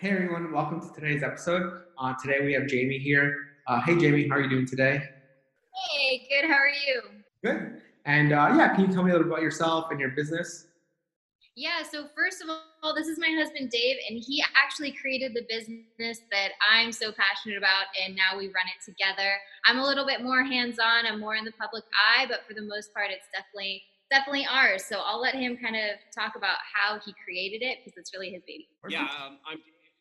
Hey everyone, welcome to today's episode. Uh, today we have Jamie here. Uh, hey Jamie, how are you doing today? Hey, good. How are you? Good. And uh, yeah, can you tell me a little about yourself and your business? Yeah, so first of all, this is my husband Dave, and he actually created the business that I'm so passionate about, and now we run it together. I'm a little bit more hands on, I'm more in the public eye, but for the most part, it's definitely definitely ours. So I'll let him kind of talk about how he created it because it's really his baby. Yeah, um, I'm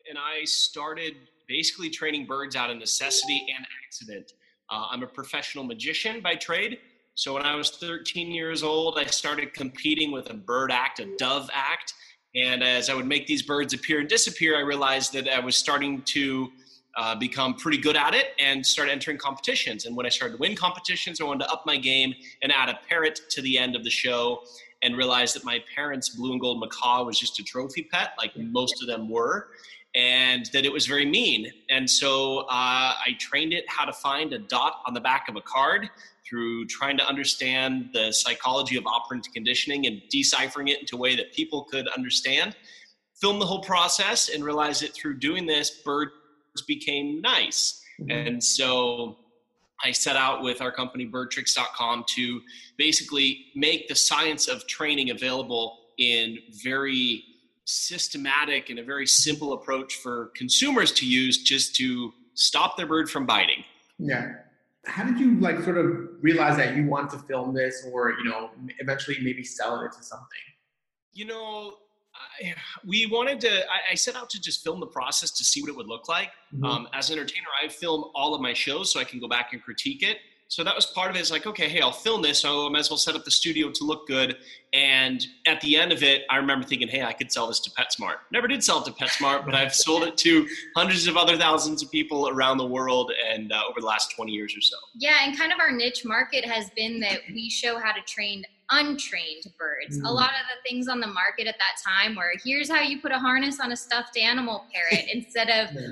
and I started basically training birds out of necessity and accident. Uh, I'm a professional magician by trade. So when I was 13 years old, I started competing with a bird act, a dove act. And as I would make these birds appear and disappear, I realized that I was starting to uh, become pretty good at it and start entering competitions. And when I started to win competitions, I wanted to up my game and add a parrot to the end of the show and realized that my parents' blue and gold macaw was just a trophy pet, like most of them were and that it was very mean. And so uh, I trained it how to find a dot on the back of a card through trying to understand the psychology of operant conditioning and deciphering it into a way that people could understand. Film the whole process and realize that through doing this, birds became nice. Mm-hmm. And so I set out with our company birdtricks.com to basically make the science of training available in very systematic and a very simple approach for consumers to use just to stop their bird from biting. Yeah. How did you like sort of realize that you want to film this or, you know, eventually maybe sell it into something? You know, I, we wanted to, I, I, set out to just film the process to see what it would look like. Mm-hmm. Um, as an entertainer, I film all of my shows so I can go back and critique it so that was part of it. It's like, okay, hey, I'll film this, so I might as well set up the studio to look good. And at the end of it, I remember thinking, hey, I could sell this to PetSmart. Never did sell it to PetSmart, but I've sold it to hundreds of other thousands of people around the world and uh, over the last 20 years or so. Yeah, and kind of our niche market has been that we show how to train untrained birds. Mm. A lot of the things on the market at that time were here's how you put a harness on a stuffed animal parrot instead of yeah.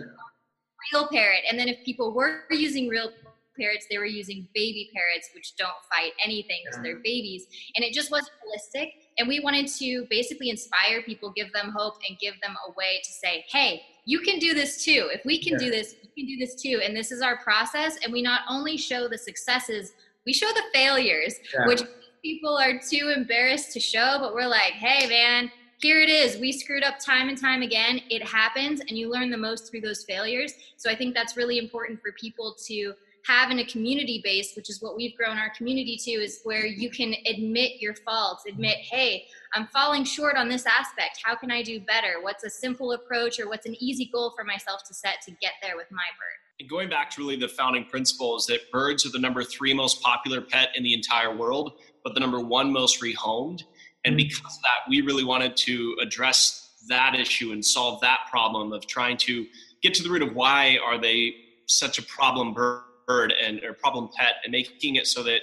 real parrot. And then if people were using real parrots, they were using baby parrots, which don't fight anything because they're babies. And it just wasn't realistic. And we wanted to basically inspire people, give them hope, and give them a way to say, hey, you can do this too. If we can yeah. do this, you can do this too. And this is our process. And we not only show the successes, we show the failures, yeah. which people are too embarrassed to show, but we're like, hey, man, here it is. We screwed up time and time again. It happens, and you learn the most through those failures. So I think that's really important for people to have in a community base, which is what we've grown our community to, is where you can admit your faults, admit, hey, I'm falling short on this aspect. How can I do better? What's a simple approach or what's an easy goal for myself to set to get there with my bird? And going back to really the founding principles that birds are the number three most popular pet in the entire world, but the number one most rehomed. And mm-hmm. because of that, we really wanted to address that issue and solve that problem of trying to get to the root of why are they such a problem bird bird and or problem pet and making it so that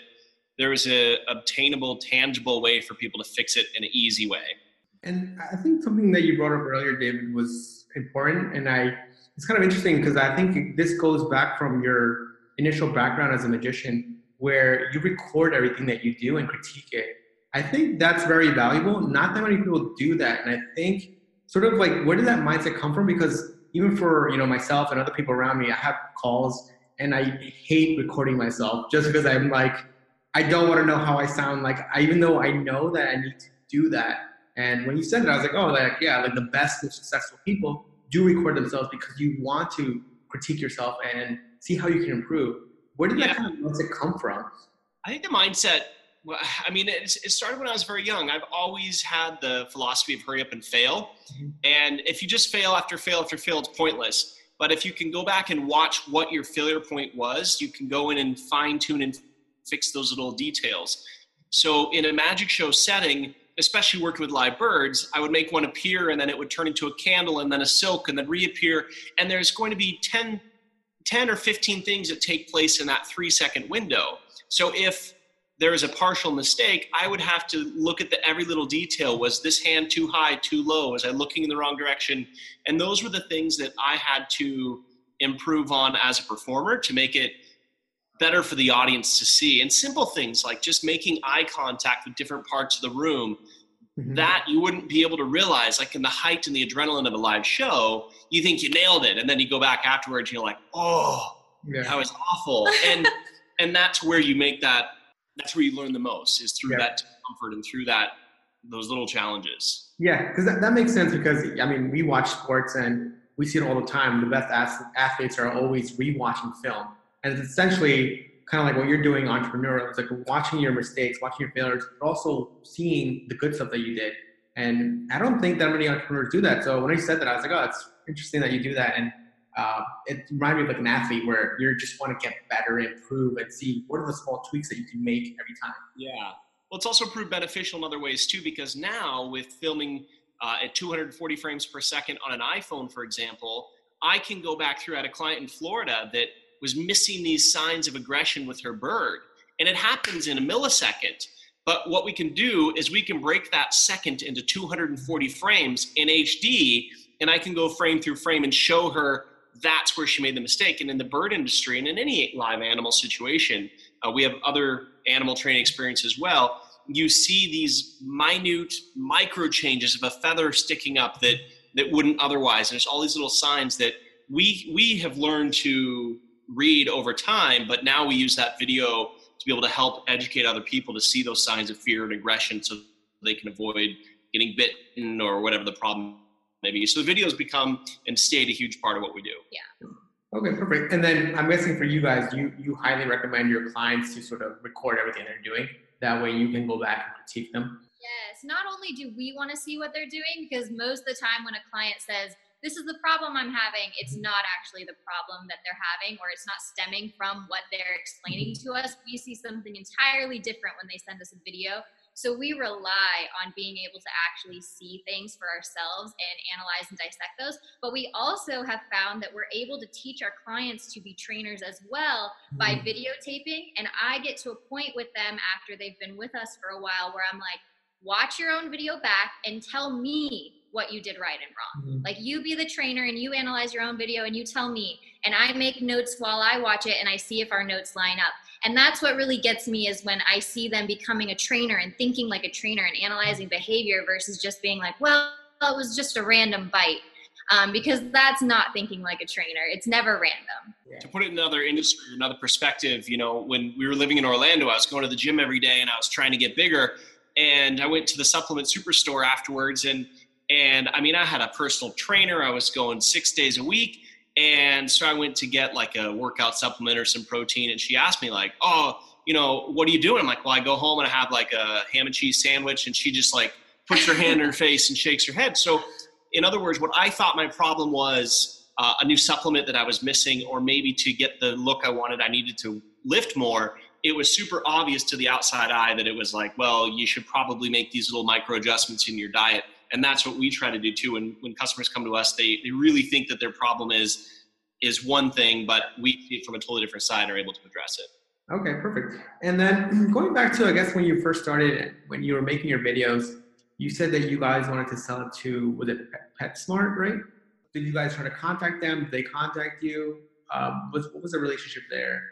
there is a obtainable, tangible way for people to fix it in an easy way. And I think something that you brought up earlier, David, was important. And I it's kind of interesting because I think this goes back from your initial background as a magician, where you record everything that you do and critique it. I think that's very valuable. Not that many people do that. And I think sort of like where did that mindset come from? Because even for you know myself and other people around me, I have calls and I hate recording myself just because I'm like, I don't want to know how I sound. Like, I, even though I know that I need to do that. And when you said it, I was like, oh, like, yeah, like the best and successful people do record themselves because you want to critique yourself and see how you can improve. Where did yeah. that kind of mindset come from? I think the mindset, well, I mean, it, it, started when I was very young. I've always had the philosophy of hurry up and fail. Mm-hmm. And if you just fail after fail after fail, it's pointless. But if you can go back and watch what your failure point was, you can go in and fine tune and fix those little details. So in a magic show setting, especially working with live birds, I would make one appear and then it would turn into a candle and then a silk and then reappear. And there's going to be 10, 10 or 15 things that take place in that three second window. So if there is a partial mistake, I would have to look at the every little detail. Was this hand too high, too low? Was I looking in the wrong direction? And those were the things that I had to improve on as a performer to make it better for the audience to see. And simple things like just making eye contact with different parts of the room mm-hmm. that you wouldn't be able to realize, like in the height and the adrenaline of a live show, you think you nailed it. And then you go back afterwards and you're like, oh, yeah. that was awful. And and that's where you make that that's where you learn the most is through yeah. that comfort and through that those little challenges. Yeah, because that, that makes sense because I mean we watch sports and we see it all the time. The best athletes are always rewatching film and it's essentially kind of like what you're doing entrepreneurial. It's like watching your mistakes, watching your failures, but also seeing the good stuff that you did. And I don't think that many entrepreneurs do that. So when I said that, I was like, oh, it's interesting that you do that. And uh, it reminded me of like an athlete where you just want to get better, improve, and see what are the small tweaks that you can make every time. Yeah. Well, it's also proved beneficial in other ways too, because now with filming uh, at 240 frames per second on an iPhone, for example, I can go back through at a client in Florida that was missing these signs of aggression with her bird. And it happens in a millisecond. But what we can do is we can break that second into 240 frames in HD, and I can go frame through frame and show her that's where she made the mistake. And in the bird industry and in any live animal situation, uh, we have other animal training experience as well. You see these minute micro changes of a feather sticking up that that wouldn't otherwise. And there's all these little signs that we we have learned to read over time, but now we use that video to be able to help educate other people to see those signs of fear and aggression so they can avoid getting bitten or whatever the problem may be. So the videos become and stayed a huge part of what we do. Yeah. Okay, perfect. And then I'm guessing for you guys, you you highly recommend your clients to sort of record everything they're doing. That way you can go back and critique them. Yes. Not only do we want to see what they're doing, because most of the time when a client says, this is the problem I'm having. It's not actually the problem that they're having, or it's not stemming from what they're explaining to us. We see something entirely different when they send us a video. So we rely on being able to actually see things for ourselves and analyze and dissect those. But we also have found that we're able to teach our clients to be trainers as well by mm-hmm. videotaping. And I get to a point with them after they've been with us for a while where I'm like, watch your own video back and tell me what you did right and wrong. Mm-hmm. Like you be the trainer and you analyze your own video and you tell me, and I make notes while I watch it and I see if our notes line up. And that's what really gets me is when I see them becoming a trainer and thinking like a trainer and analyzing behavior versus just being like, well, it was just a random bite. Um, because that's not thinking like a trainer. It's never random. To put it in another industry, another perspective, you know, when we were living in Orlando, I was going to the gym every day and I was trying to get bigger. And I went to the supplement superstore afterwards and and I mean, I had a personal trainer. I was going six days a week. And so I went to get like a workout supplement or some protein. And she asked me, like, oh, you know, what are you doing? I'm like, well, I go home and I have like a ham and cheese sandwich. And she just like puts her hand in her face and shakes her head. So, in other words, what I thought my problem was uh, a new supplement that I was missing, or maybe to get the look I wanted, I needed to lift more. It was super obvious to the outside eye that it was like, well, you should probably make these little micro adjustments in your diet and that's what we try to do too. When when customers come to us they they really think that their problem is is one thing but we from a totally different side are able to address it. Okay perfect. And then going back to i guess when you first started when you were making your videos you said that you guys wanted to sell it to was it PetSmart, right? Did you guys try to contact them? Did they contact you? Um, what, what was the relationship there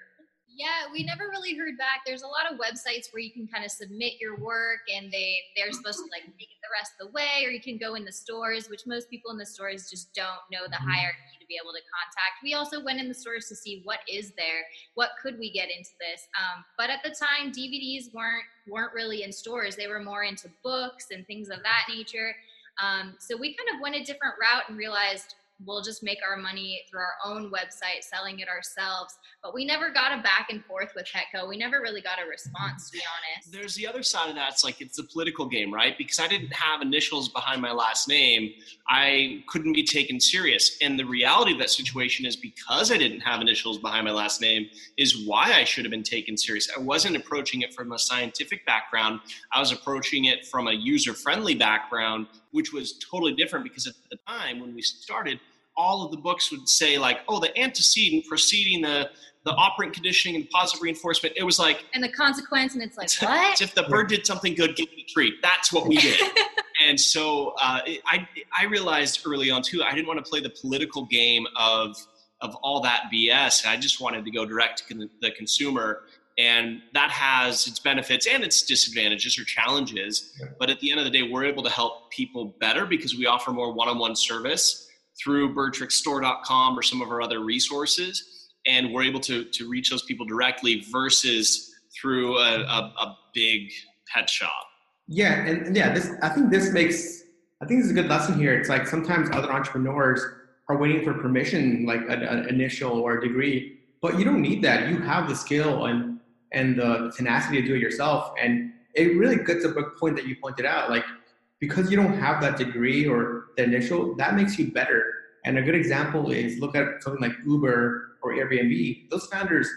yeah, we never really heard back. There's a lot of websites where you can kind of submit your work and they they're supposed to like make it the rest of the way, or you can go in the stores, which most people in the stores just don't know the mm-hmm. hierarchy to be able to contact. We also went in the stores to see what is there, what could we get into this. Um, but at the time, DVDs weren't weren't really in stores. They were more into books and things of that nature. Um, so we kind of went a different route and realized we'll just make our money through our own website, selling it ourselves. But we never got a back and forth with Petco. We never really got a response, to be honest. There's the other side of that. It's like it's a political game, right? Because I didn't have initials behind my last name, I couldn't be taken serious. And the reality of that situation is because I didn't have initials behind my last name, is why I should have been taken serious. I wasn't approaching it from a scientific background, I was approaching it from a user friendly background, which was totally different because at the time when we started, all of the books would say like, oh, the antecedent preceding the the operant conditioning and positive reinforcement. It was like and the consequence, and it's like what? if the bird did something good, give me a treat. That's what we did. and so uh, I I realized early on too, I didn't want to play the political game of of all that BS. I just wanted to go direct to the consumer. And that has its benefits and its disadvantages or challenges. But at the end of the day, we're able to help people better because we offer more one on one service through birdtrickstore.com or some of our other resources. And we're able to, to reach those people directly versus through a, a, a big pet shop. Yeah, and, yeah, this I think this makes I think this is a good lesson here. It's like sometimes other entrepreneurs are waiting for permission, like an initial or a degree, but you don't need that. You have the skill and and the tenacity to do it yourself. And it really gets a point that you pointed out. Like because you don't have that degree or the initial, that makes you better. And a good example is look at something like Uber or Airbnb. Those founders,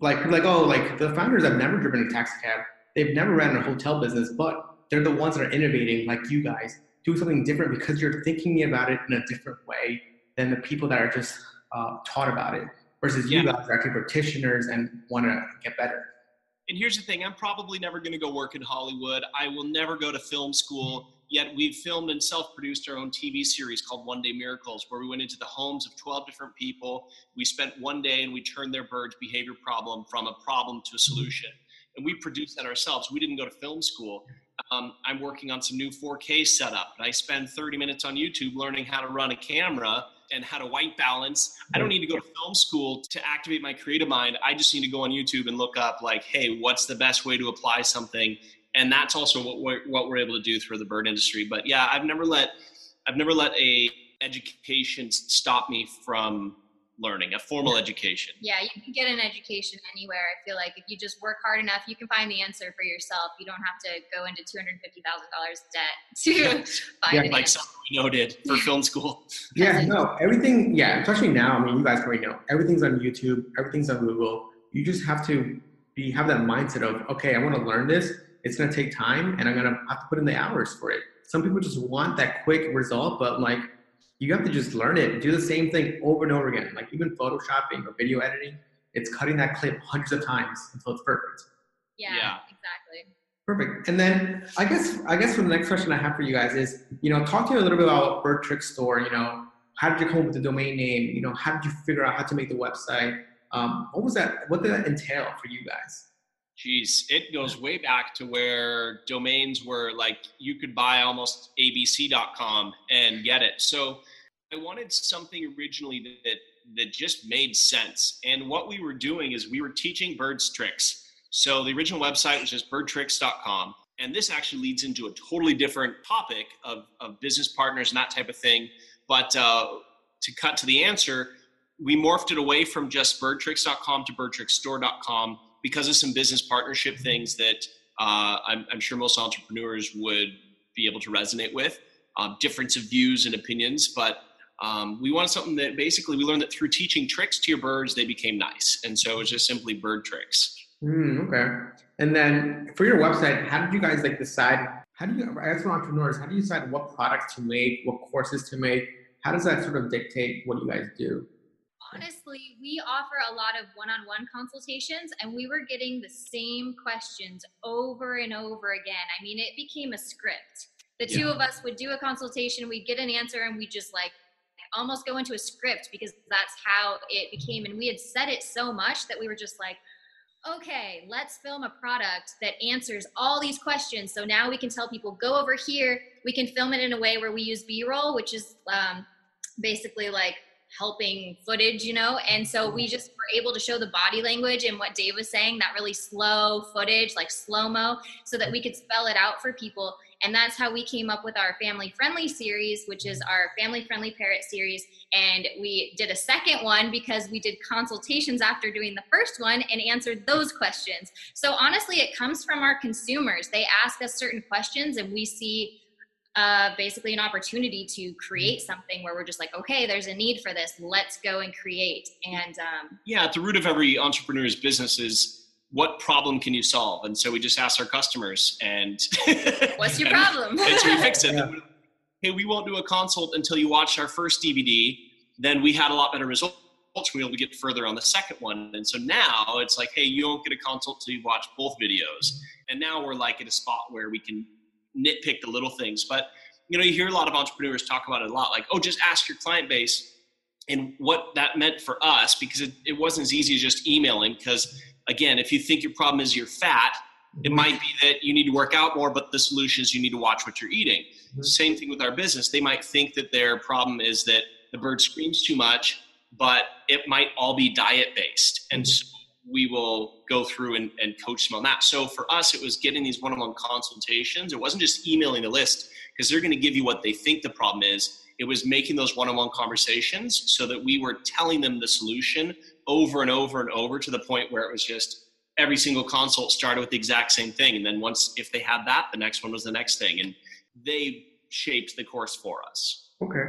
like like oh, like the founders have never driven a taxi cab. They've never ran a hotel business, but they're the ones that are innovating, like you guys, doing something different because you're thinking about it in a different way than the people that are just uh, taught about it. Versus yeah. you guys are actually practitioners and want to get better. And here's the thing I'm probably never going to go work in Hollywood. I will never go to film school. Yet we've filmed and self produced our own TV series called One Day Miracles, where we went into the homes of 12 different people. We spent one day and we turned their bird's behavior problem from a problem to a solution. And we produced that ourselves. We didn't go to film school. Um, I'm working on some new 4K setup. and I spend 30 minutes on YouTube learning how to run a camera and how to white balance. I don't need to go to film school to activate my creative mind. I just need to go on YouTube and look up like, hey, what's the best way to apply something? And that's also what we're, what we're able to do through the bird industry. But yeah, I've never let I've never let a education stop me from learning, a formal education. Yeah, you can get an education anywhere. I feel like if you just work hard enough, you can find the answer for yourself. You don't have to go into two hundred fifty thousand dollars debt to yeah. find yeah, an like answer. we know did for film school. Yeah, no, everything. Yeah, especially now. I mean, you guys already know everything's on YouTube, everything's on Google. You just have to be have that mindset of okay, I want to learn this. It's gonna take time, and I'm gonna have to put in the hours for it. Some people just want that quick result, but like you have to just learn it, do the same thing over and over again. Like even photoshopping or video editing, it's cutting that clip hundreds of times until it's perfect. Yeah, yeah, exactly. Perfect. And then I guess I guess for the next question I have for you guys is, you know, talk to me a little bit about Bird Trick Store. You know, how did you come up with the domain name? You know, how did you figure out how to make the website? Um, what was that? What did that entail for you guys? Geez, it goes way back to where domains were like you could buy almost abc.com and get it. So I wanted something originally that that just made sense. And what we were doing is we were teaching birds tricks. So the original website was just birdtricks.com. And this actually leads into a totally different topic of, of business partners and that type of thing. But uh, to cut to the answer, we morphed it away from just birdtricks.com to birdtricksstore.com because of some business partnership things that uh, I'm, I'm, sure most entrepreneurs would be able to resonate with. Um, difference of views and opinions, but um, we wanted something that basically we learned that through teaching tricks to your birds, they became nice, and so it was just simply bird tricks. Mm, okay. And then for your website, how did you guys like decide? How do you, as for entrepreneurs, how do you decide what products to make, what courses to make? How does that sort of dictate what you guys do? Honestly, we offer a lot of one on one consultations, and we were getting the same questions over and over again. I mean, it became a script. The two yeah. of us would do a consultation, we'd get an answer, and we just like almost go into a script because that's how it became. And we had said it so much that we were just like, okay, let's film a product that answers all these questions. So now we can tell people, go over here. We can film it in a way where we use B roll, which is um, basically like helping footage, you know? And so we mm-hmm. just were able to show the body language and what Dave was saying, that really slow footage, like slow mo, so that we could spell it out for people. And that's how we came up with our family friendly series, which is our family friendly parrot series. And we did a second one because we did consultations after doing the first one and answered those questions. So honestly, it comes from our consumers. They ask us certain questions and we see uh, basically an opportunity to create something where we're just like, okay, there's a need for this. Let's go and create. And um, yeah, at the root of every entrepreneur's business is what problem can you solve? And so we just ask our customers, and what's your problem? and so we fix it. Yeah. Hey, we won't do a consult until you watch our first DVD. Then we had a lot better results. We were able to get further on the second one. And so now it's like, hey, you don't get a consult till you watch both videos. And now we're like at a spot where we can nitpick the little things. But you know, you hear a lot of entrepreneurs talk about it a lot, like, oh, just ask your client base. And what that meant for us, because it, it wasn't as easy as just emailing, because again, if you think your problem is you're fat, it might be that you need to work out more, but the solution is you need to watch what you're eating. Mm-hmm. Same thing with our business. They might think that their problem is that the bird screams too much, but it might all be diet based. And mm-hmm. so we will go through and, and coach them on that. So for us, it was getting these one-on-one consultations. It wasn't just emailing the list because they're going to give you what they think the problem is. It was making those one-on-one conversations so that we were telling them the solution over and over and over to the point where it was just every single consult started with the exact same thing. And then once if they had that, the next one was the next thing. And they shaped the course for us. Okay.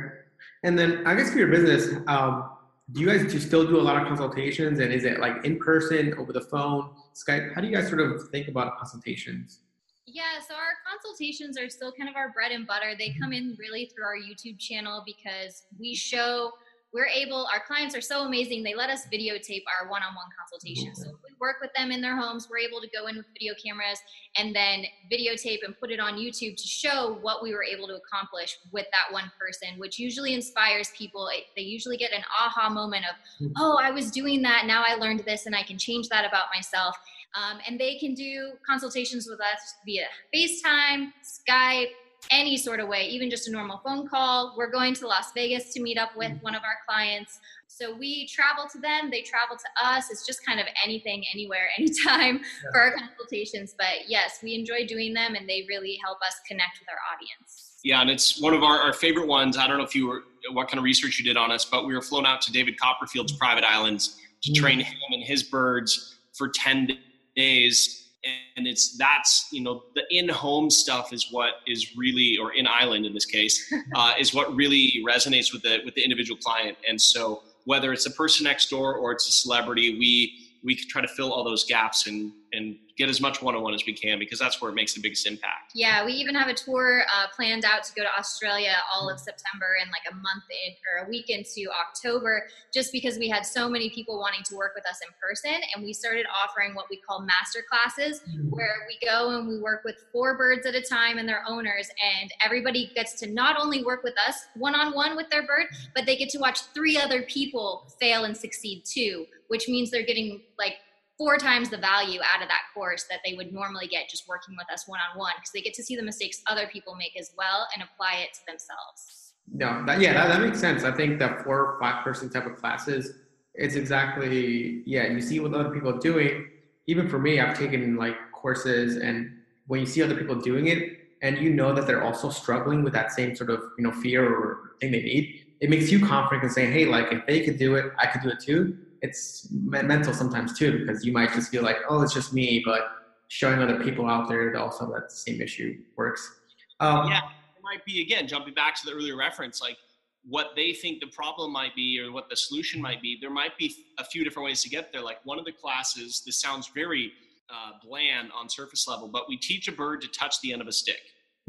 And then I guess for your business, um, do you guys do still do a lot of consultations? And is it like in person over the phone skype? How do you guys sort of think about consultations? Yeah so our consultations are still kind of our bread and butter. They come in really through our youtube channel because we show we're able our clients are so amazing they let us videotape our one-on-one consultations. So we work with them in their homes we're able to go in with video cameras and then videotape and put it on youtube to show what we were able to accomplish with that one person which usually inspires people. They usually get an aha moment of hmm. oh i was doing that now i learned this and i can change that about myself. Um, and they can do consultations with us via facetime skype any sort of way, even just a normal phone call. We're going to Las Vegas to meet up with mm. one of our clients. So we travel to them, they travel to us. It's just kind of anything, anywhere, anytime yeah. for our consultations. But yes, we enjoy doing them and they really help us connect with our audience. Yeah, and it's one of our, our favorite ones. I don't know if you were what kind of research you did on us, but we were flown out to David Copperfield's private islands to mm. train him and his birds for 10 days and it's that's you know the in-home stuff is what is really or in island in this case uh, is what really resonates with the with the individual client. And so whether it's a person next door or it's a celebrity we we try to fill all those gaps and and get as much one-on-one as we can because that's where it makes the biggest impact. Yeah, we even have a tour uh, planned out to go to Australia all of September and like a month in or a week into October, just because we had so many people wanting to work with us in person, and we started offering what we call master classes, mm-hmm. where we go and we work with four birds at a time and their owners, and everybody gets to not only work with us one-on-one with their bird, but they get to watch three other people fail and succeed too, which means they're getting like four times the value out of that course that they would normally get just working with us one on one because they get to see the mistakes other people make as well and apply it to themselves. No, that, yeah, that, that makes sense. I think that four or five person type of classes, it's exactly, yeah, you see what other people are doing. Even for me, I've taken like courses and when you see other people doing it and you know that they're also struggling with that same sort of, you know, fear or thing they need, it makes you confident and saying, hey, like if they could do it, I could do it too it's mental sometimes too because you might just feel like oh it's just me but showing other people out there that also that same issue works. Um, yeah it might be again jumping back to the earlier reference like what they think the problem might be or what the solution might be there might be a few different ways to get there. Like one of the classes this sounds very uh, bland on surface level but we teach a bird to touch the end of a stick.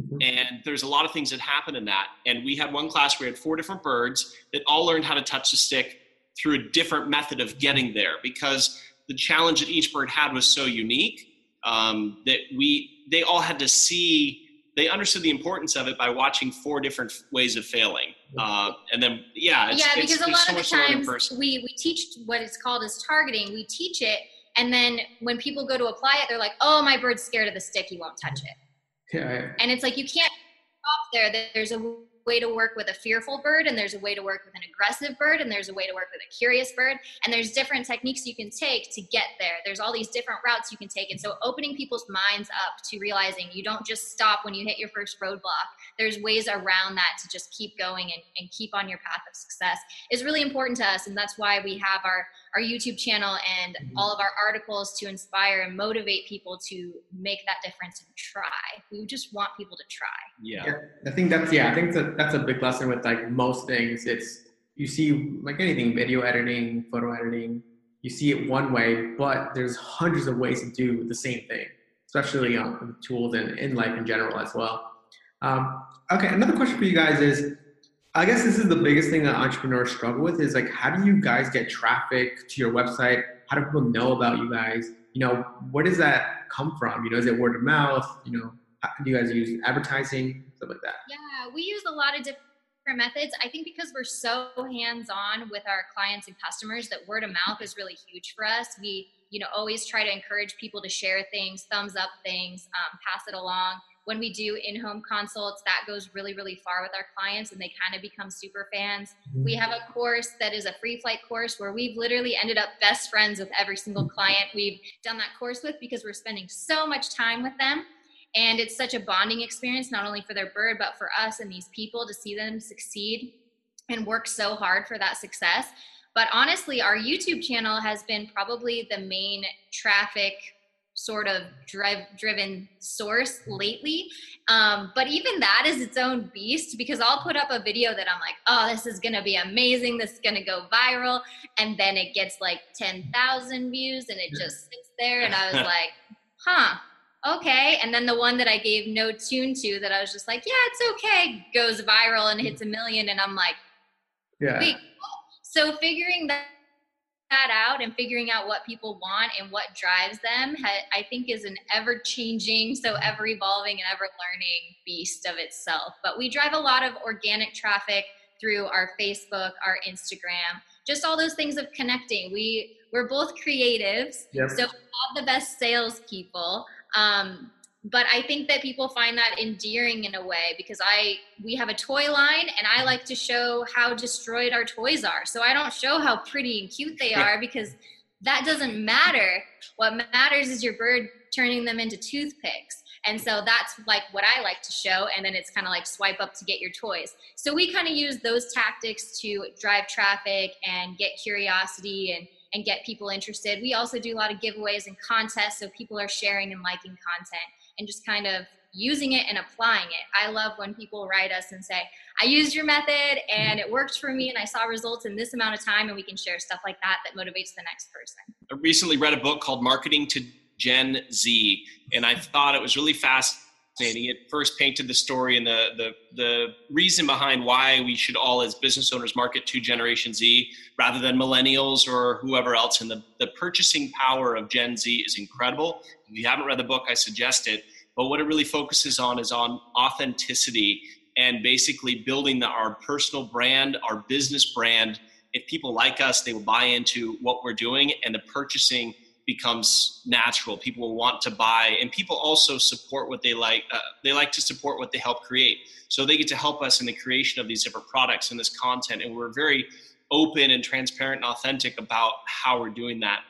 Mm-hmm. and there's a lot of things that happen in that. And we had one class where we had four different birds that all learned how to touch the stick through a different method of getting there because the challenge that each bird had was so unique um, that we they all had to see they understood the importance of it by watching four different ways of failing. Uh, and then yeah yeah because it's, a lot so of the times we we teach what it's called as targeting. We teach it and then when people go to apply it they're like oh my bird's scared of the stick. He won't touch it. Yeah. and it's like you can't stop there there's a way to work with a fearful bird and there's a way to work with an aggressive bird and there's a way to work with a curious bird. And there's different techniques you can take to get there. There's all these different routes you can take. And so opening people's minds up to realizing you don't just stop when you hit your first roadblock. There's ways around that to just keep going and, and keep on your path of success. Is really important to us and that's why we have our our youtube channel and mm-hmm. all of our articles to inspire and motivate people to make that difference and try. We just want people to try. Yeah, yeah i think that's yeah i think that's a, that's a big lesson with like most things. It's you see like anything video editing photo editing you see it one way but there's hundreds of ways to do the same thing especially on tools and in life in general as well. Um, okay another question for you guys is i guess this is the biggest thing that entrepreneurs struggle with is like how do you guys get traffic to your website? How do people know about you guys? You know where does that come from? You know is it word of mouth? You know do you guys use advertising stuff like that? Yeah we use a lot of different methods. I think because we're so hands-on with our clients and customers that word of mouth is really huge for us. We you know always try to encourage people to share things thumbs up things um, pass it along. When we do in-home consults that goes really really far with our clients and they kind of become super fans. Mm-hmm. we have a course that is a free flight course where we've literally ended up best friends with every single client we've done that course with because we're spending so much time with them and it's such a bonding experience, not only for their bird, but for us and these people to see them succeed and work so hard for that success. But honestly, our YouTube channel has been probably the main traffic sort of drive driven source lately. Um, but even that is its own beast because i'll put up a video that i'm like oh this is gonna be amazing. This is gonna go viral. And then it gets like 10000 views and it just sits there. And i was like huh okay. And then the one that I gave no tune to that I was just like, yeah, it's okay, goes viral and hits a million. And I'm like, yeah. Wait. So figuring that, that out and figuring out what people want and what drives them, I think is an ever changing, so ever evolving and ever learning beast of itself. But we drive a lot of organic traffic through our Facebook, our Instagram, just all those things of connecting. We we're both creatives, yep. so we have the best salespeople. Um, but I think that people find that endearing in a way because I we have a toy line and I like to show how destroyed our toys are. So I don't show how pretty and cute they are because that doesn't matter. What matters is your bird turning them into toothpicks. And so that's like what I like to show. And then it's kind of like swipe up to get your toys. So we kind of use those tactics to drive traffic and get curiosity and and get people interested. We also do a lot of giveaways and contests so people are sharing and liking content and just kind of using it and applying it. I love when people write us and say, I used your method and it worked for me and I saw results in this amount of time and we can share stuff like that that motivates the next person. I recently read a book called Marketing to Gen Z and I thought it was really fast fascinating. It first painted the story and the, the, the reason behind why we should all, as business owners, market to Generation Z rather than millennials or whoever else. And the, the purchasing power of Gen Z is incredible. If you haven't read the book, I suggest it. But what it really focuses on is on authenticity and basically building the, our personal brand, our business brand. If people like us, they will buy into what we're doing, and the purchasing becomes natural. People will want to buy, and people also support what they like. Uh, they like to support what they help create. So they get to help us in the creation of these different products and this content. And we're very open and transparent and authentic about how we're doing that.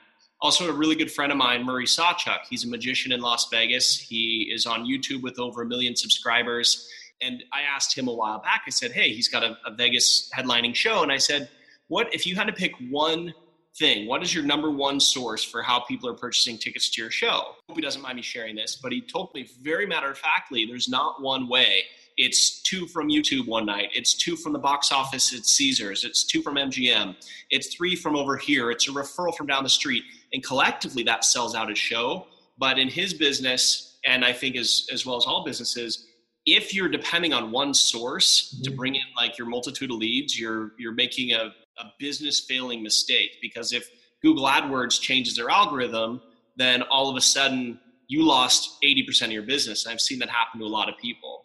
Also, a really good friend of mine, Murray Sawchuck. He's a magician in Las Vegas. He is on YouTube with over a million subscribers. And I asked him a while back, I said, Hey, he's got a, a Vegas headlining show. And I said, What if you had to pick one thing. What is your number one source for how people are purchasing tickets to your show? Hope he doesn't mind me sharing this, but he told me very matter of factly, there's not one way. It's two from YouTube one night. It's two from the box office at Caesars. It's two from MGM. It's three from over here. It's a referral from down the street. And collectively, that sells out his show. But in his business, and I think as, as well as all businesses, if you're depending on one source mm-hmm. to bring in like your multitude of leads, you're you're making a, a business failing mistake because if Google AdWords changes their algorithm, then all of a sudden you lost 80% of your business. I've seen that happen to a lot of people.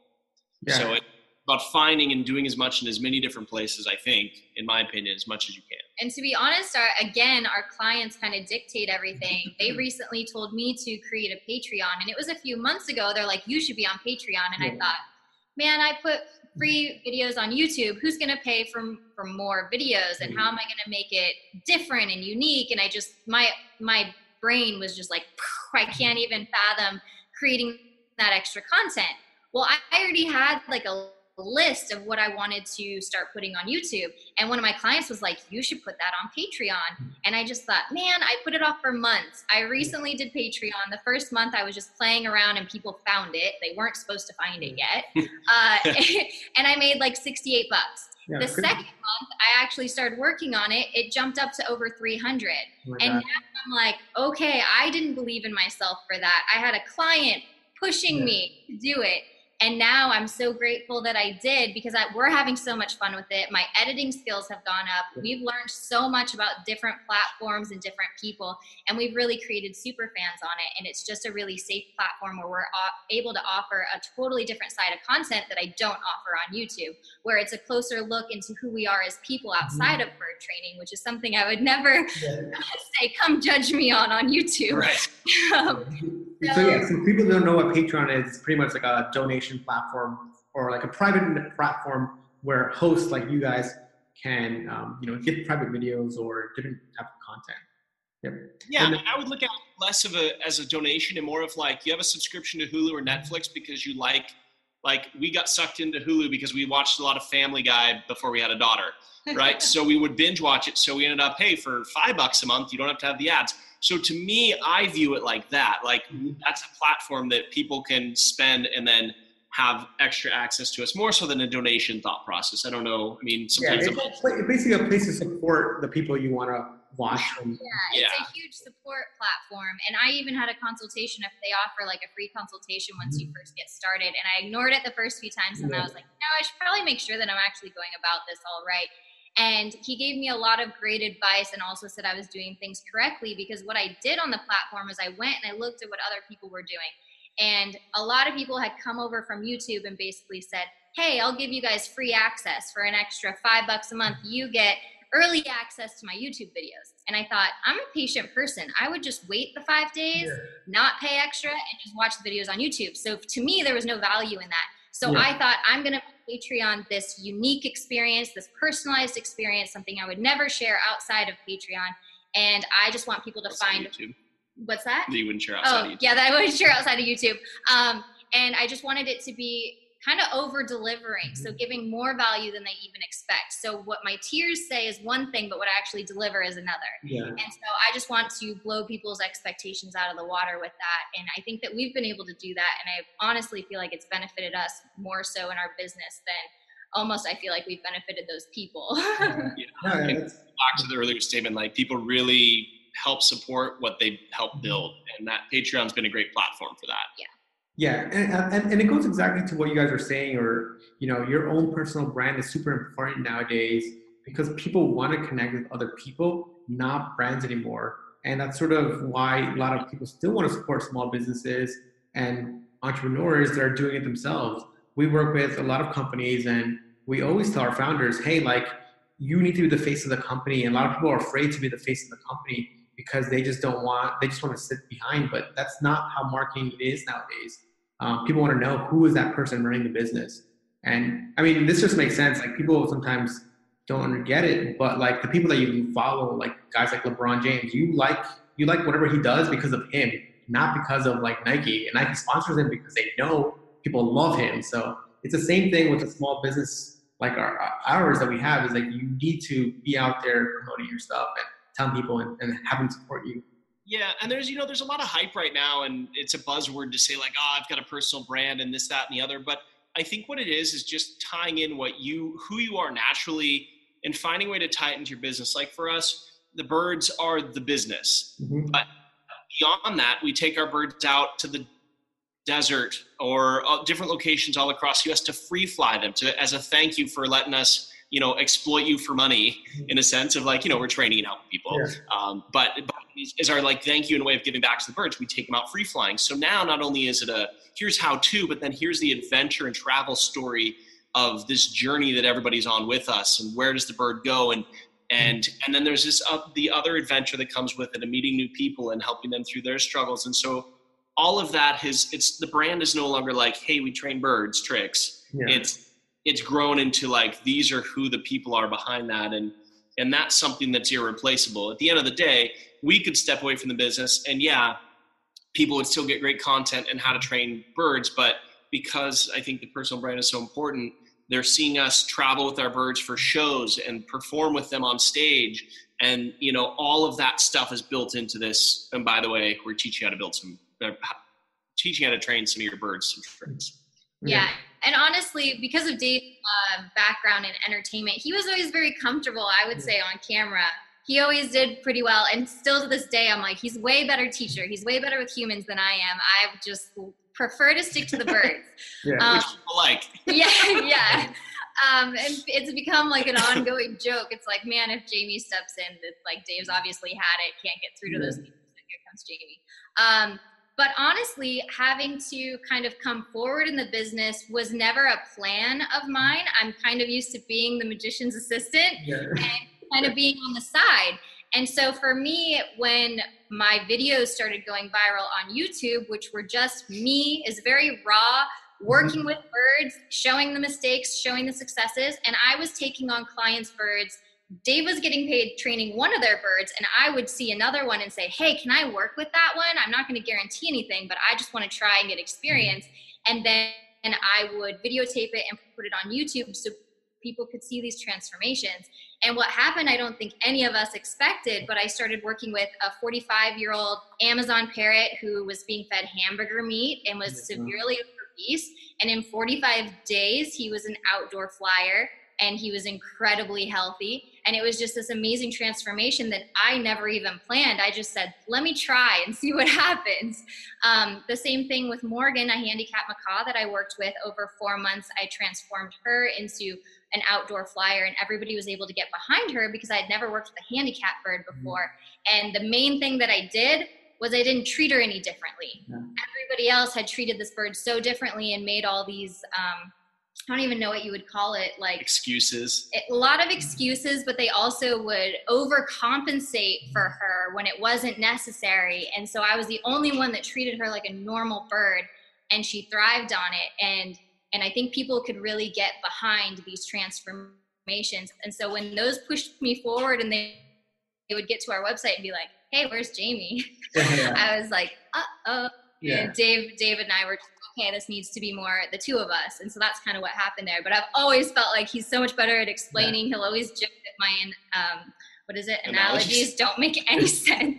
Yeah. So it's about finding and doing as much in as many different places, I think, in my opinion, as much as you can. And to be honest, our, again, our clients kind of dictate everything. they recently told me to create a Patreon, and it was a few months ago. They're like, you should be on Patreon. And yeah. I thought, man, I put free videos on YouTube, who's going to pay for for more videos and how am I going to make it different and unique? And I just my my brain was just like I can't even fathom creating that extra content. Well, I already had like a list of what I wanted to start putting on YouTube. And one of my clients was like, You should put that on Patreon. And I just thought, Man, I put it off for months. I recently did Patreon. The first month I was just playing around and people found it. They weren't supposed to find it yet. Uh, and I made like 68 bucks. Yeah, the second month I actually started working on it, it jumped up to over 300. Oh and now I'm like, okay, I didn't believe in myself for that. I had a client pushing yeah. me to do it and now i'm so grateful that i did because I, we're having so much fun with it my editing skills have gone up we've learned so much about different platforms and different people and we've really created super fans on it and it's just a really safe platform where we're able to offer a totally different side of content that i don't offer on youtube where it's a closer look into who we are as people outside mm-hmm. of bird training which is something i would never yeah. say come judge me on on youtube right. um, so, so yeah so people don't know what patreon is it's pretty much like a donation platform or like a private platform where hosts like you guys can um, you know get private videos or different type of content. Yep. Yeah, then, I would look at less of a as a donation and more of like you have a subscription to Hulu or Netflix because you like like we got sucked into Hulu because we watched a lot of Family Guy before we had a daughter, right? so we would binge watch it. So we ended up, hey, for five bucks a month, you don't have to have the ads. So to me, I view it like that. Like that's a platform that people can spend and then have extra access to us more so than a donation thought process. I don't know. I mean, sometimes yeah, it's, it's basically a place to support the people you want to watch. From. Yeah, it's yeah. a huge support platform. And I even had a consultation if they offer like a free consultation once mm-hmm. you first get started. And I ignored it the first few times and yeah. I was like, no, I should probably make sure that I'm actually going about this all right. And he gave me a lot of great advice and also said I was doing things correctly because what I did on the platform is I went and I looked at what other people were doing. And a lot of people had come over from YouTube and basically said, Hey, I'll give you guys free access for an extra five bucks a month. You get early access to my YouTube videos. And I thought, I'm a patient person. I would just wait the five days, yeah. not pay extra, and just watch the videos on YouTube. So to me, there was no value in that. So yeah. I thought, I'm going to Patreon this unique experience, this personalized experience, something I would never share outside of Patreon. And I just want people to find YouTube. What's that? That you wouldn't share outside oh, Yeah, that I wouldn't share outside of YouTube. Um, and I just wanted it to be kind of over delivering, mm-hmm. so giving more value than they even expect. So what my tiers say is one thing, but what I actually deliver is another. Yeah. And so I just want to blow people's expectations out of the water with that. And I think that we've been able to do that. And I honestly feel like it's benefited us more so in our business than almost I feel like we've benefited those people. yeah. yeah. back to the earlier statement, like people really help support what they help mm-hmm. build. And that Patreon's been a great platform for that. Yeah. Yeah, and, and, and it goes exactly to what you guys are saying, or you know, your own personal brand is super important nowadays because people want to connect with other people, not brands anymore. And that's sort of why a lot of people still want to support small businesses and entrepreneurs that are doing it themselves. We work with a lot of companies, and we always tell our founders, hey, like you need to be the face of the company. And a lot of people are afraid to be the face of the company because they just don't want they just want to sit behind but that's not how marketing is nowadays. Um, people want to know who is that person running the business. And i mean this just makes sense like people sometimes don't get it but like the people that you follow like guys like lebron james you like you like whatever he does because of him not because of like nike. And nike sponsors him because they know people love him. So it's the same thing with a small business like our, ours that we have is like you need to be out there promoting your stuff and telling people and, and have them support you. Yeah, and there's you know there's a lot of hype right now, and it's a buzzword to say like, oh, I've got a personal brand and this, that, and the other. But I think what it is is just tying in what you who you are naturally and finding a way to tie it into your business. Like for us, the birds are the business, mm-hmm. but beyond that, we take our birds out to the desert or uh, different locations all across US to free fly them to as a thank you for letting us you know exploit you for money in a sense of like you know we're training and helping people. Yeah. um, but, but is our like thank you in a way of giving back to the birds. We take them out free flying. So now not only is it a here's how to but then here's the adventure and travel story of this journey that everybody's on with us and where does the bird go and and and then there's this uh, the other adventure that comes with it and meeting new people and helping them through their struggles. And so all of that has it's the brand is no longer like hey we train birds tricks. Yeah. it's it's grown into like these are who the people are behind that and and that's something that's irreplaceable. At the end of the day we could step away from the business and yeah people would still get great content and how to train birds but because i think the personal brand is so important they're seeing us travel with our birds for shows and perform with them on stage and you know all of that stuff is built into this. And by the way we're teaching how to build some uh, teaching how to train some of your birds some tricks. Yeah. And honestly, because of Dave's uh, background in entertainment, he was always very comfortable, I would say, on camera. He always did pretty well. And still to this day, I'm like, he's way better teacher. He's way better with humans than I am. I just prefer to stick to the birds. yeah. Um, Which people like. yeah, yeah. Um, and it's become like an ongoing joke. It's like, man, if Jamie steps in, it's like Dave's obviously had it, can't get through to those people. So here comes Jamie. Um, but honestly, having to kind of come forward in the business was never a plan of mine. I'm kind of used to being the magician's assistant yeah. and kind of being on the side. And so for me, when my videos started going viral on YouTube, which were just me, is very raw, working mm-hmm. with birds, showing the mistakes, showing the successes, and I was taking on clients' birds Dave was getting paid training one of their birds, and I would see another one and say, Hey, can I work with that one? I'm not going to guarantee anything, but I just want to try and get experience. And then and I would videotape it and put it on YouTube so people could see these transformations. And what happened, I don't think any of us expected, but I started working with a 45 year old Amazon parrot who was being fed hamburger meat and was oh severely obese. And in 45 days, he was an outdoor flyer and he was incredibly healthy. And it was just this amazing transformation that I never even planned. I just said, let me try and see what happens. Um, the same thing with Morgan, a handicap macaw that I worked with over four months. I transformed her into an outdoor flyer, and everybody was able to get behind her because I had never worked with a handicap bird mm-hmm. before. Mm-hmm. And the main thing that I did was I didn't treat her any differently. Yeah. Everybody else had treated this bird so differently and made all these um, I don't even know what you would call it like excuses. A lot of excuses, but they also would overcompensate for her when it wasn't necessary. And so I was the only one that treated her like a normal bird and she thrived on it and and I think people could really get behind these transformations. And so when those pushed me forward and they they would get to our website and be like, "Hey, where's Jamie?" Yeah. I was like, "Uh-oh." Yeah. And Dave Dave and I were okay, this needs to be more the two of us. And so that's kind of what happened there. But I've always felt like he's so much better at explaining. Yeah. He'll always joke that my, um, what is it, analogies, analogies don't make any sense.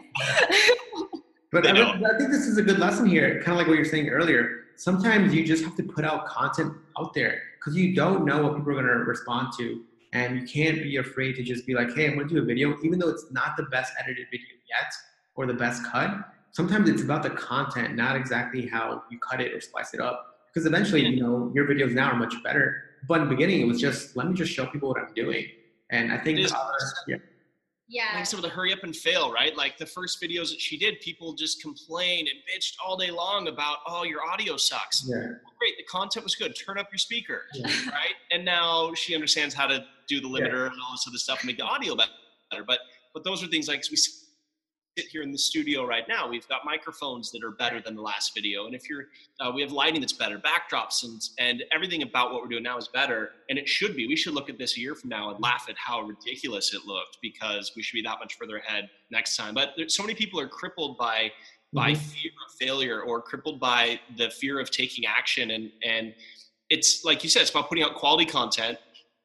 but I, mean, I think this is a good lesson here, kind of like what you're saying earlier. Sometimes you just have to put out content out there because you don't know what people are going to respond to. And you can't be afraid to just be like, hey, I'm going to do a video, even though it's not the best edited video yet or the best cut sometimes it's about the content, not exactly how you cut it or splice it up. Because eventually, you know, your videos now are much better. But in the beginning, it was just let me just show people what I'm doing. And I think, uh, yeah. Yeah. Like some of the hurry up and fail, right? Like the first videos that she did, people just complained and bitched all day long about, oh, your audio sucks. Yeah. Well, great, the content was good. Turn up your speaker, yeah. right? And now she understands how to do the limiter yeah. and all this other stuff and make the audio better. But but those are things like we sit here in the studio right now, we've got microphones that are better than the last video. And if you're, uh, we have lighting that's better, backdrops, and, and everything about what we're doing now is better. And it should be. We should look at this a year from now and laugh at how ridiculous it looked because we should be that much further ahead next time. But there, so many people are crippled by by mm-hmm. fear of failure or crippled by the fear of taking action. And and it's like you said, it's about putting out quality content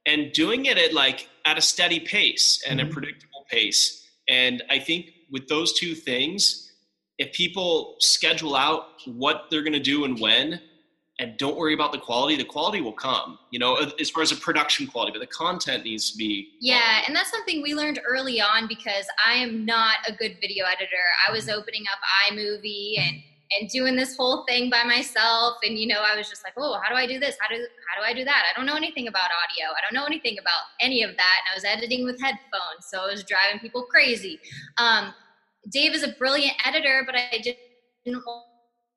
and doing it at like at a steady pace and mm-hmm. a predictable pace. And I think with those two things, if people schedule out what they're going to do and when, and don't worry about the quality, the quality will come, you know, as far as a production quality, but the content needs to be. Yeah. And that's something we learned early on because I am not a good video editor. I was mm-hmm. opening up iMovie and and doing this whole thing by myself. And you know i was just like oh how do i do this? How do how do i do that? I don't know anything about audio. I don't know anything about any of that. And i was editing with headphones so i was driving people crazy. Um, dave is a brilliant editor but i didn't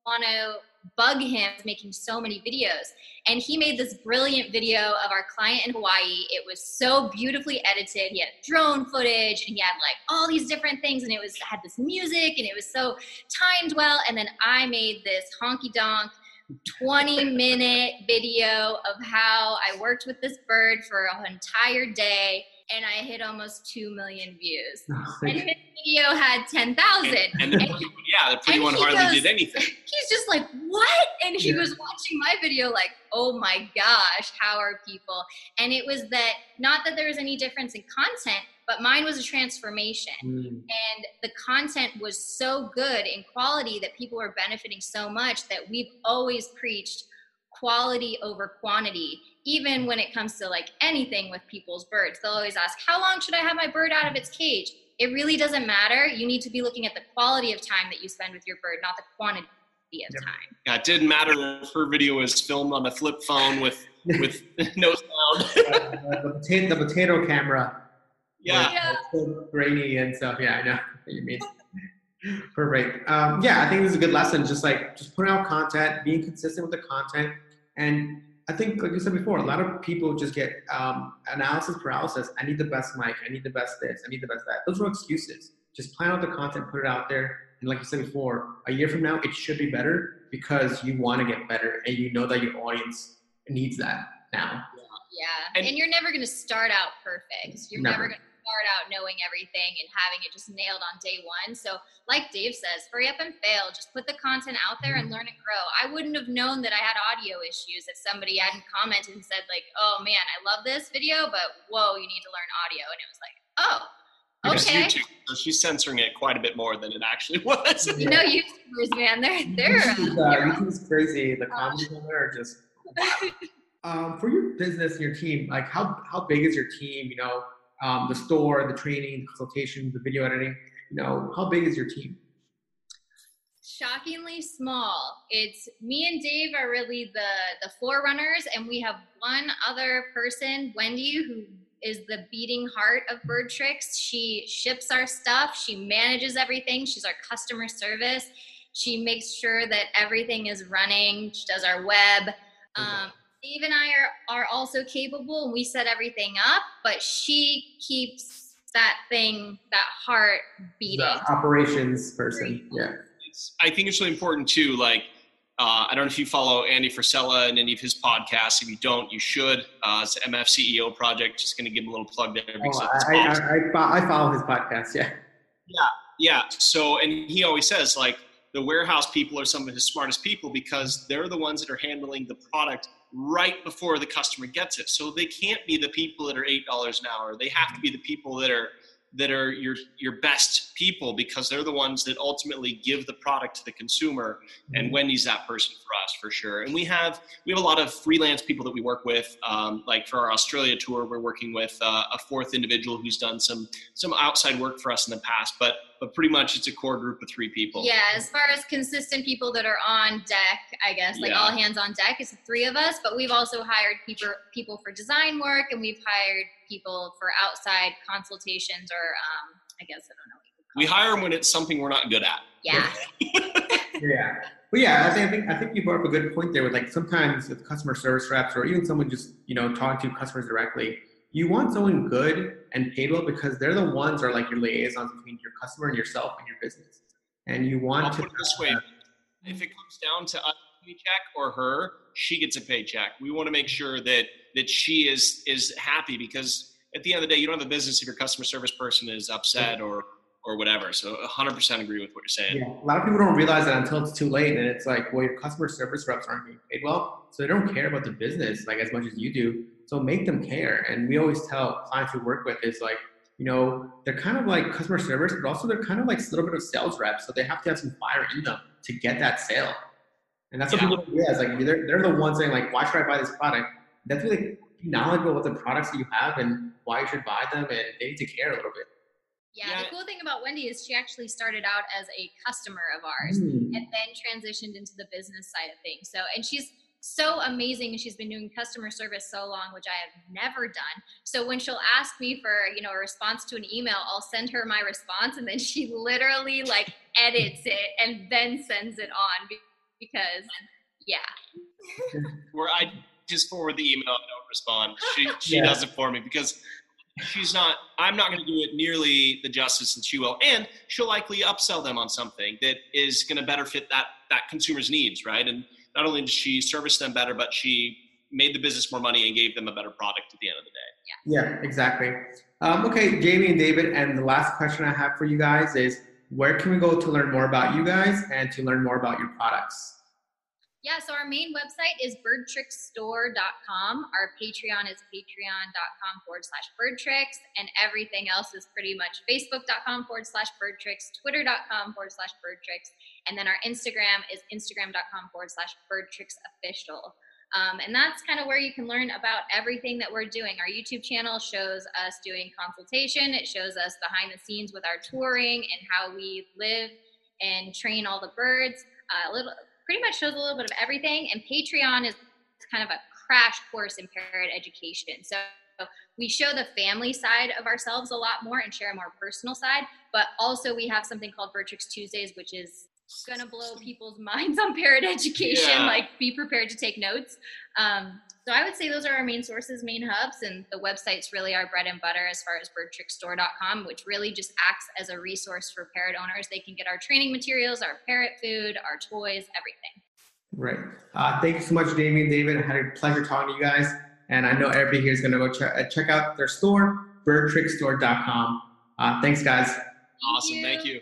want to bug him making so many videos. And he made this brilliant video of our client in Hawaii. It was so beautifully edited. He had drone footage and he had like all these different things and it was had this music and it was so timed well. And then I made this honky donk 20 minute video of how I worked with this bird for an entire day and I hit almost 2 million views. Oh, And his video had 10,000. And, and the, And yeah, the pretty and one hardly goes- did anything. he's just like, what? And he Yeah. was watching my video like, oh my gosh, how are people? And it was that, not that there was any difference in content, but mine was a transformation. Mm. And the content was so good in quality that people were benefiting so much that we've always preached quality over quantity even when it comes to like anything with people's birds they'll always ask how long should i have my bird out of its cage it really doesn't matter you need to be looking at the quality of time that you spend with your bird not the quantity of Yep. time Yeah, it didn't matter if her video was filmed on a flip phone with with no sound. the, potato, the potato camera. Yeah. Yeah. It's so grainy and stuff. Yeah, I know what you mean. Perfect. Um, yeah, I think this is a good lesson. Just like just putting out content, being consistent with the content, and I think, like you said before, a lot of people just get um, analysis paralysis. I need the best mic. I need the best this. I need the best that. Those are excuses. Just plan out the content, put it out there, and like you said before, a year from now, it should be better because you want to get better and you know that your audience needs that now. yeah And- and, you're never going to start out perfect you're Never. never, going to start out knowing everything and having it just nailed on day one so like dave says hurry up and fail just put the content out there and learn and grow i wouldn't have known that i had audio issues if somebody hadn't commented and said like oh man i love this video but whoa you need to learn audio and it was like oh Because okay YouTube, so she's censoring it quite a bit more than it actually was. you know youtubers man they're they're YouTube, uh, uh, they're YouTube is crazy. The comments on there are just. um, for your business and your team, like how how big is your team? You know, um, the store, the training, the consultation, the video editing. You know, how big is your team? shockingly small. It's me and Dave are really the the forerunners, and we have one other person, Wendy, who is the beating heart of Bird Tricks. She ships our stuff. She manages everything. She's our customer service. She makes sure that everything is running. She does our web. Um, Dave and I are, are also capable, and we set everything up. But she keeps that thing, that heart beating. The operations person. Yeah. It's, I think it's really important too. Like, uh, I don't know if you follow Andy Frisella and any of his podcasts. If you don't, you should. Uh, it's the MF CEO project. Just going to give him a little plug there. because Oh, I, I, awesome. I, I, I follow his podcast. Yeah. Yeah. Yeah. So, and he always says like the warehouse people are some of his smartest people because they're the ones that are handling the product right before the customer gets it. So they can't be the people that are eight dollars an hour. They have to be the people that are that are your your best people because they're the ones that ultimately give the product to the consumer and wendy's that person for us for sure and we have we have a lot of freelance people that we work with um, like for our australia tour we're working with uh, a fourth individual who's done some some outside work for us in the past but but pretty much it's a core group of three people Yeah, as far as consistent people that are on deck, I guess, like Yeah. all hands on deck, it's the three of us. But we've also hired people people for design work, and we've hired people for outside consultations, or um, I guess I don't know. What you would we hire them when it's something we're not good at Yeah, Yeah. But yeah, I think, I think I think you brought up a good point there with like sometimes with customer service reps or even someone just, you know, talking to customers directly, you want someone good and paid well because they're the ones that are like your liaisons between your customer and yourself and your business. And you want I'll to put it this way: if it comes down to us paycheck or her, she gets a paycheck. We want to make sure that that she is is happy because at the end of the day, you don't have a business if your customer service person is upset or or whatever. So 100% agree with what you're saying. Yeah, a lot of people don't realize that until it's too late, and it's like, well, your customer service reps aren't being paid well, so they don't care about the business like as much as you do. So make them care. And we always tell clients we work with is like, you know, they're kind of like customer service, but also they're kind of like a little bit of sales reps, so they have to have some fire in them to get that sale. And that's what Yeah. people don't realize. Like they're, they're the ones saying like, why should I buy this product? That's really like, be knowledgeable with the products that you have and why you should buy them, and they need to care a little bit. yeah. Yeah. The cool thing about Wendy is she actually started out as a customer of ours. Mm. and then transitioned into the business side of things. So, and she's so amazing. and She's been doing customer service so long, which I have never done. So when she'll ask me for, you know, a response to an email, I'll send her my response and then she literally like edits it and then sends it on because yeah. Where I just forward the email and don't respond. She she Yeah. does it for me because she's not. I'm not going to do it nearly the justice that she will, and she'll likely upsell them on something that is going to better fit that that consumer's needs, right? And not only did she service them better, but she made the business more money and gave them a better product at the end of the day. Yeah, yeah exactly. Um, okay, Jamie and David, and the last question I have for you guys is where can we go to learn more about you guys and to learn more about your products? Yeah, so our main website is birdtricksstore.com. Our Patreon is patreon.com forward slash birdtricks, and everything else is pretty much facebook.com forward slash birdtricks, twitter.com forward slash birdtricks, and then our Instagram is instagram.com forward slash birdtricksofficial. Um, and that's kind of where you can learn about everything that we're doing. Our YouTube channel shows us doing consultation, it shows us behind the scenes with our touring and how we live and train all the birds. Uh, a little pretty much shows a little bit of everything. And Patreon is kind of a crash course in parent education. So we show the family side of ourselves a lot more and share a more personal side. But also we have something called Bird Tricks Tuesdays, which is gonna blow people's minds on parrot education. Yeah. Like be prepared to take notes. Um, so I would say those are our main sources, main hubs, and the website's really our bread and butter as far as birdtricksstore.com, which really just acts as a resource for parrot owners. They can get our training materials, our parrot food, our toys, everything. Right. Uh, thank you so much, Damien, David. I had a pleasure talking to you guys. And I know everybody here is going to go check, uh, check out their store, birdtricksstore.com. Uh, thanks, guys. Thank awesome. You. Thank you.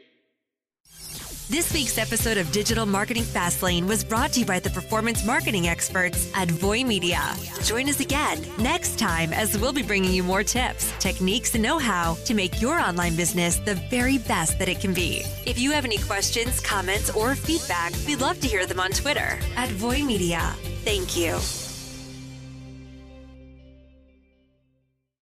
This week's episode of Digital Marketing Fastlane was brought to you by the performance marketing experts at Voy Media. Join us again next time as we'll be bringing you more tips, techniques, and know how to make your online business the very best that it can be. If you have any questions, comments, or feedback, we'd love to hear them on Twitter at Voy Media. Thank you.